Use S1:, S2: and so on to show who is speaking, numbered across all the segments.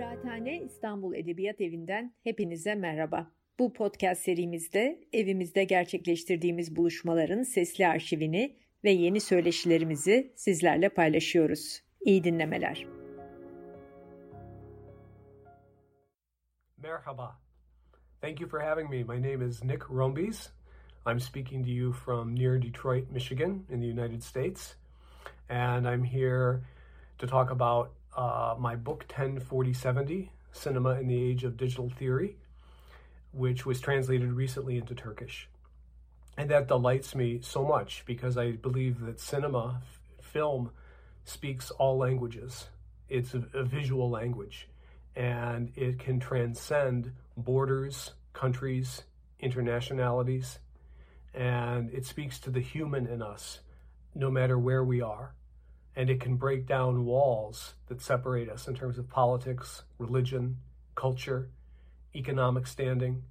S1: Kıraathane İstanbul Edebiyat Evi'nden hepinize merhaba. Bu podcast serimizde evimizde gerçekleştirdiğimiz buluşmaların sesli arşivini ve yeni söyleşilerimizi sizlerle paylaşıyoruz. İyi dinlemeler.
S2: Merhaba. Thank you for having me. My name is Nick Rombes. I'm speaking to you from near Detroit, Michigan, in the United States. And I'm here to talk about uh, my book 104070 Cinema in the Age of Digital Theory, which was translated recently into Turkish. And that delights me so much because I believe that cinema, f- film, speaks all languages. It's a, a visual language and it can transcend borders, countries, internationalities, and it speaks to the human in us no matter where we are and it can break down walls that separate us in terms of politics, religion, culture, economic standing.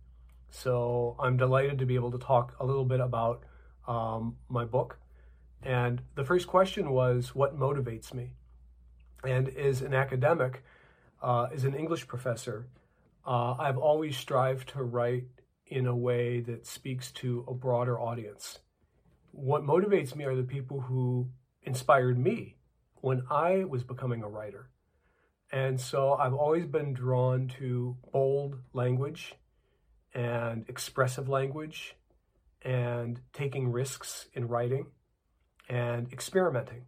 S2: So I'm delighted to be able to talk a little bit about um, my book. And the first question was, what motivates me? And as an academic, uh, as an English professor, uh, I've always strived to write in a way that speaks to a broader audience. What motivates me are the people who inspired me when I was becoming a writer. And so I've always been drawn to bold language and expressive language and taking risks in writing and experimenting.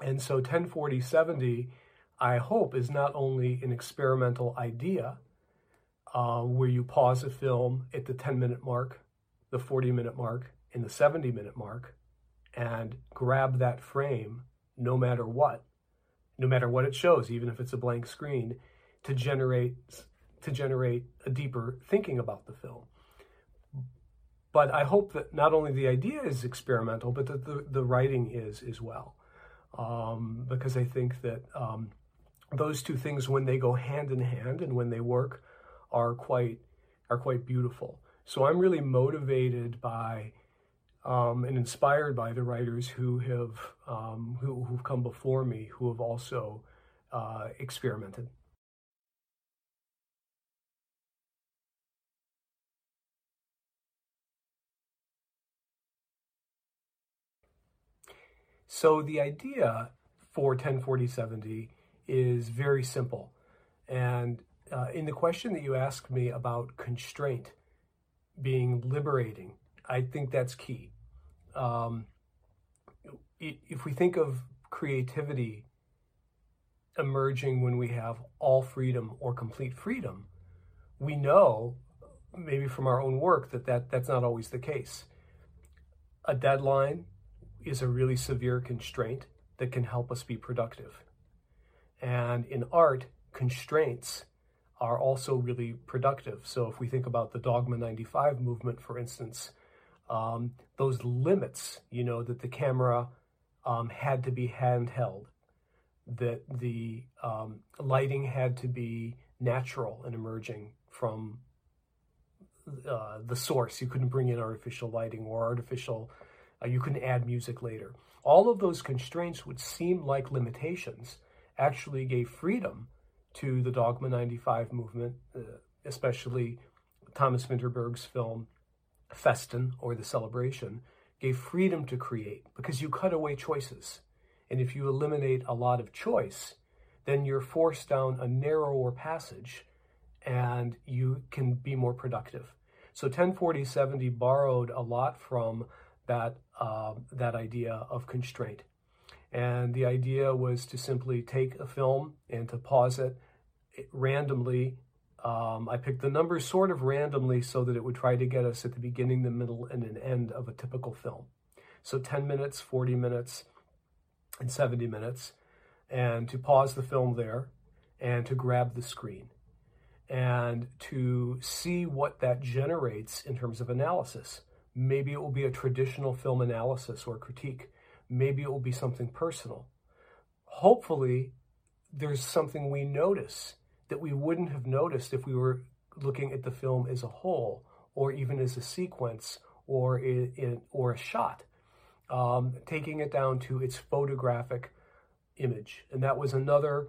S2: And so 104070, I hope, is not only an experimental idea uh, where you pause a film at the 10 minute mark, the 40 minute mark, and the 70 minute mark, and grab that frame no matter what, no matter what it shows, even if it's a blank screen, to generate to generate a deeper thinking about the film. But I hope that not only the idea is experimental, but that the, the writing is as well. Um, because I think that um, those two things, when they go hand in hand and when they work, are quite are quite beautiful. So I'm really motivated by um, and inspired by the writers who have um, who, who've come before me, who have also uh, experimented. So the idea for 104070 is very simple. And uh, in the question that you asked me about constraint being liberating, I think that's key. Um, if we think of creativity emerging when we have all freedom or complete freedom, we know, maybe from our own work, that, that that's not always the case. A deadline is a really severe constraint that can help us be productive. And in art, constraints are also really productive. So if we think about the Dogma 95 movement, for instance, um, those limits, you know, that the camera um, had to be handheld, that the um, lighting had to be natural and emerging from uh, the source. You couldn't bring in artificial lighting or artificial, uh, you couldn't add music later. All of those constraints would seem like limitations, actually gave freedom to the Dogma 95 movement, uh, especially Thomas Vinterberg's film Festen or the celebration gave freedom to create because you cut away choices. And if you eliminate a lot of choice, then you're forced down a narrower passage and you can be more productive. So 104070 borrowed a lot from that, uh, that idea of constraint. And the idea was to simply take a film and to pause it randomly um, I picked the numbers sort of randomly so that it would try to get us at the beginning, the middle, and an end of a typical film. So 10 minutes, 40 minutes, and 70 minutes, and to pause the film there and to grab the screen and to see what that generates in terms of analysis. Maybe it will be a traditional film analysis or critique. Maybe it will be something personal. Hopefully, there's something we notice that we wouldn't have noticed if we were looking at the film as a whole or even as a sequence or in, in or a shot um, taking it down to its photographic image and that was another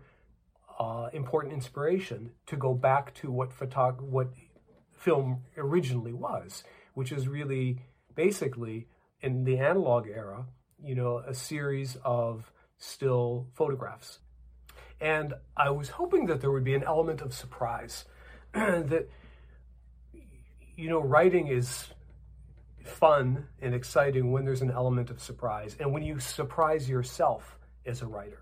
S2: uh, important inspiration to go back to what photog- what film originally was, which is really basically in the analog era, you know, a series of still photographs. And I was hoping that there would be an element of surprise that you know, writing is fun and exciting when there's an element of surprise and when you surprise yourself as a writer.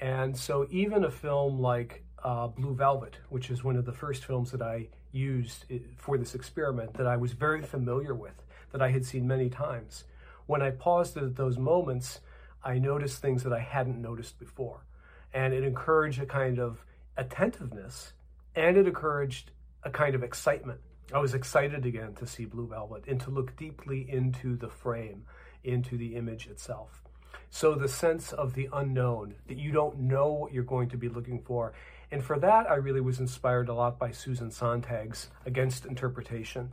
S2: And so, even a film like uh, Blue Velvet, which is one of the first films that I used for this experiment that I was very familiar with, that I had seen many times, when I paused at those moments, I noticed things that I hadn't noticed before. And it encouraged a kind of attentiveness and it encouraged a kind of excitement I was excited again to see Blue Velvet and to look deeply into the frame, into the image itself. So the sense of the unknown, that you don't know what you're going to be looking for. And for that, I really was inspired a lot by Susan Sontag's Against Interpretation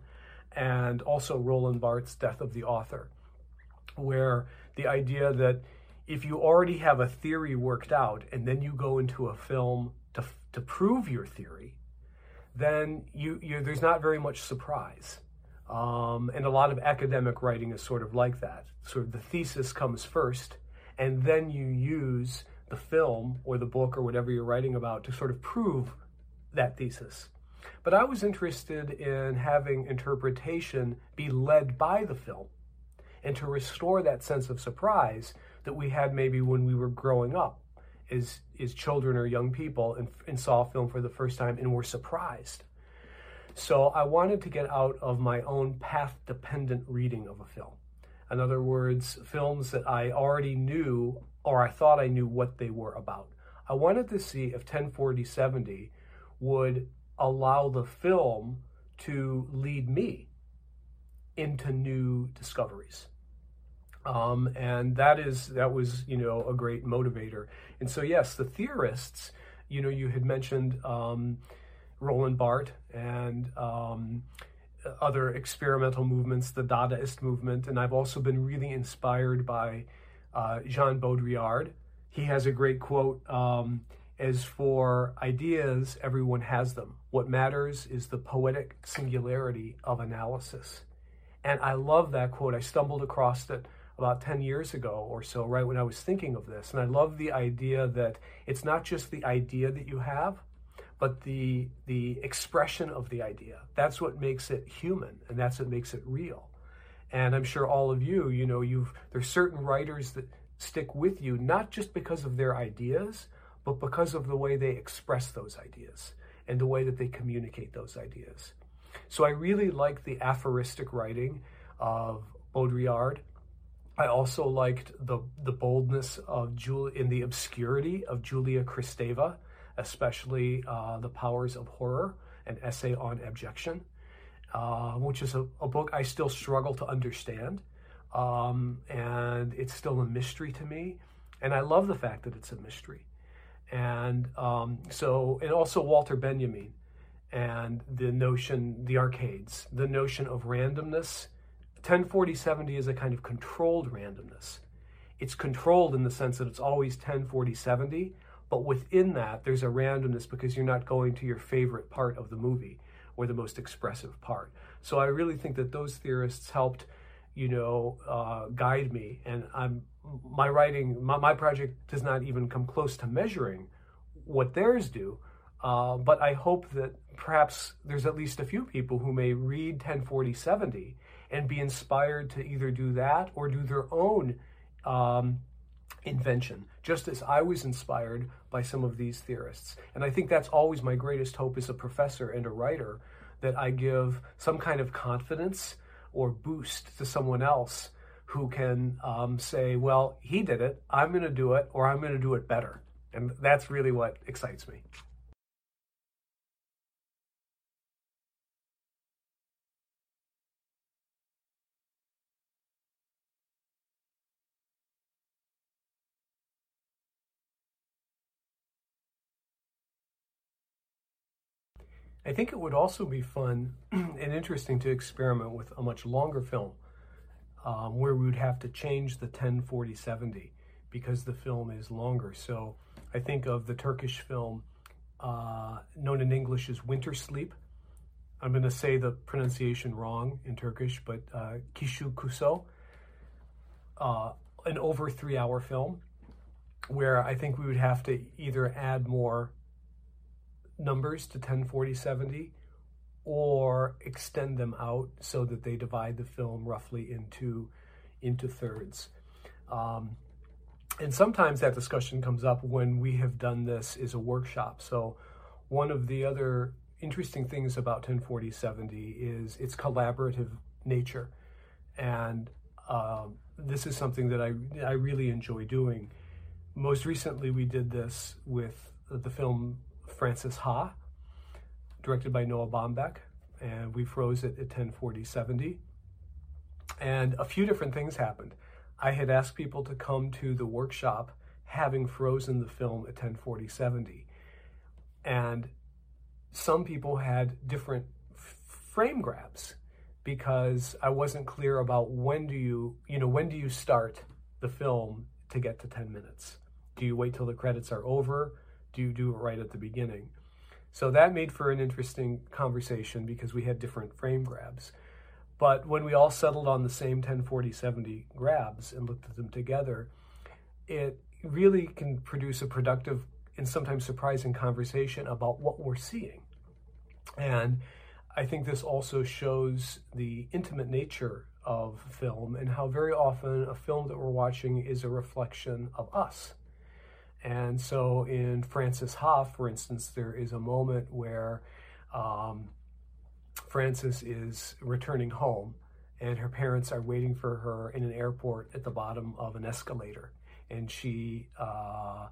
S2: and also Roland Barthes' Death of the Author, where the idea that if you already have a theory worked out and then you go into a film to, to prove your theory, then you, you there's not very much surprise. Um, and a lot of academic writing is sort of like that. Sort of the thesis comes first, and then you use the film or the book or whatever you're writing about to sort of prove that thesis. But I was interested in having interpretation be led by the film and to restore that sense of surprise that we had maybe when we were growing up as, is children or young people and, and saw a film for the first time and were surprised. So I wanted to get out of my own path dependent reading of a film. In other words, films that I already knew or I thought I knew what they were about. I wanted to see if 104070 would allow the film to lead me into new discoveries. Um, and that is that was you know a great motivator. And so yes, the theorists, you know, you had mentioned um, Roland Barthes and um, other experimental movements, the Dadaist movement, and I've also been really inspired by uh, Jean Baudrillard. He has a great quote. Um, as for ideas, everyone has them. What matters is the poetic singularity of analysis. And I love that quote. I stumbled across it about 10 years ago or so, right when I was thinking of this. And I love the idea that it's not just the idea that you have, but the the expression of the idea. That's what makes it human and that's what makes it real. And I'm sure all of you, you know, you've there's certain writers that stick with you not just because of their ideas, but because of the way they express those ideas and the way that they communicate those ideas. So I really like the aphoristic writing of Baudrillard I also liked the the boldness of Julia in the obscurity of Julia Kristeva, especially uh, the powers of horror, an essay on abjection, uh, which is a, a, book I still struggle to understand, um, and it's still a mystery to me, and I love the fact that it's a mystery, and um, so and also Walter Benjamin, and the notion the arcades, the notion of randomness 104070 is a kind of controlled randomness. It's controlled in the sense that it's always 104070, but within that, there's a randomness because you're not going to your favorite part of the movie or the most expressive part. So I really think that those theorists helped, you know, uh, guide me. And I'm my writing, my, my, project does not even come close to measuring what theirs do. Uh, but I hope that perhaps there's at least a few people who may read 104070 and be inspired to either do that or do their own um, invention, just as I was inspired by some of these theorists. And I think that's always my greatest hope as a professor and a writer that I give some kind of confidence or boost to someone else who can um, say, well, he did it, I'm going to do it, or I'm going to do it better. And that's really what excites me. I think it would also be fun and interesting to experiment with a much longer film um, where we would have to change the 10 40 70 because the film is longer. So I think of the Turkish film uh, known in English as Winter Sleep. I'm going to say the pronunciation wrong in Turkish, but uh, Kishu Kuso, uh, an over three hour film where I think we would have to either add more numbers to 1040 70 or extend them out so that they divide the film roughly into into thirds. Um, and sometimes that discussion comes up when we have done this as a workshop. So one of the other interesting things about 1040 70 is its collaborative nature. And um, this is something that I, I really enjoy doing. Most recently, we did this with the film Frances Ha, directed by Noah Baumbach, and we froze it at 1040 70. And a few different things happened. I had asked people to come to the workshop having frozen the film at 1040 70. And some people had different frame grabs because I wasn't clear about when do you, you know, when do you start the film to get to 10 minutes? Do you wait till the credits are over? Do you do it right at the beginning? So that made for an interesting conversation because we had different frame grabs. But when we all settled on the same 1040 70 grabs and looked at them together, it really can produce a productive and sometimes surprising conversation about what we're seeing. And I think this also shows the intimate nature of film and how very often a film that we're watching is a reflection of us. And so in Frances Ha, for instance, there is a moment where um, Frances is returning home and her parents are waiting for her in an airport at the bottom of an escalator. And she, uh,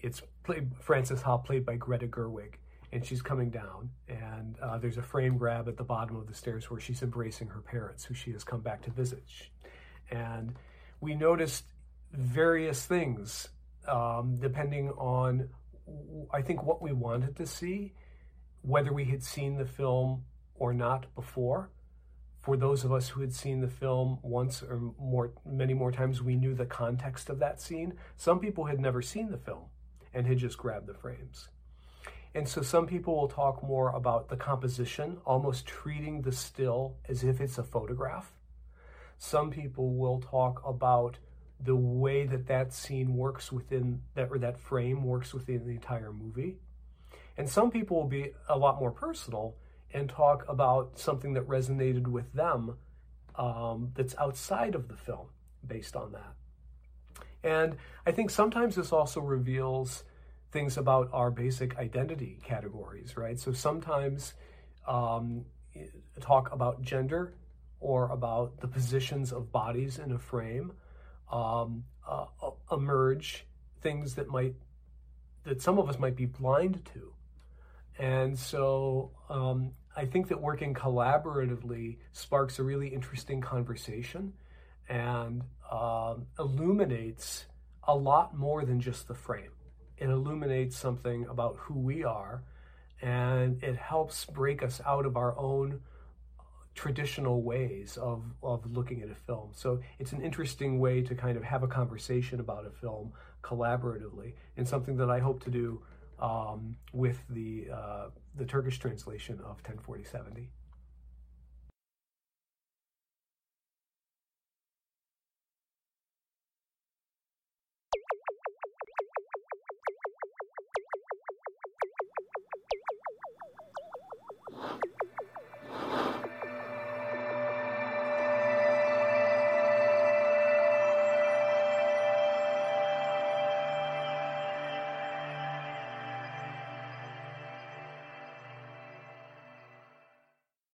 S2: it's played, Frances Ha, played by Greta Gerwig, and she's coming down. And uh, there's a frame grab at the bottom of the stairs where she's embracing her parents, who she has come back to visit. And we noticed various things um, depending on, I think, what we wanted to see, whether we had seen the film or not before. For those of us who had seen the film once or more, many more times, we knew the context of that scene. Some people had never seen the film and had just grabbed the frames. And so some people will talk more about the composition, almost treating the still as if it's a photograph. Some people will talk about the way that that scene works within that or that frame works within the entire movie. And some people will be a lot more personal and talk about something that resonated with them um, that's outside of the film based on that. And I think sometimes this also reveals things about our basic identity categories, right? So sometimes um, talk about gender or about the positions of bodies in a frame um, uh, emerge things that might that some of us might be blind to. And so um, i think that working collaboratively sparks a really interesting conversation and um, illuminates a lot more than just the frame. It illuminates something about who we are and it helps break us out of our own traditional ways of, of looking at a film. So it's an interesting way to kind of have a conversation about a film collaboratively, and something that I hope to do um, with the uh, the Turkish translation of 104070.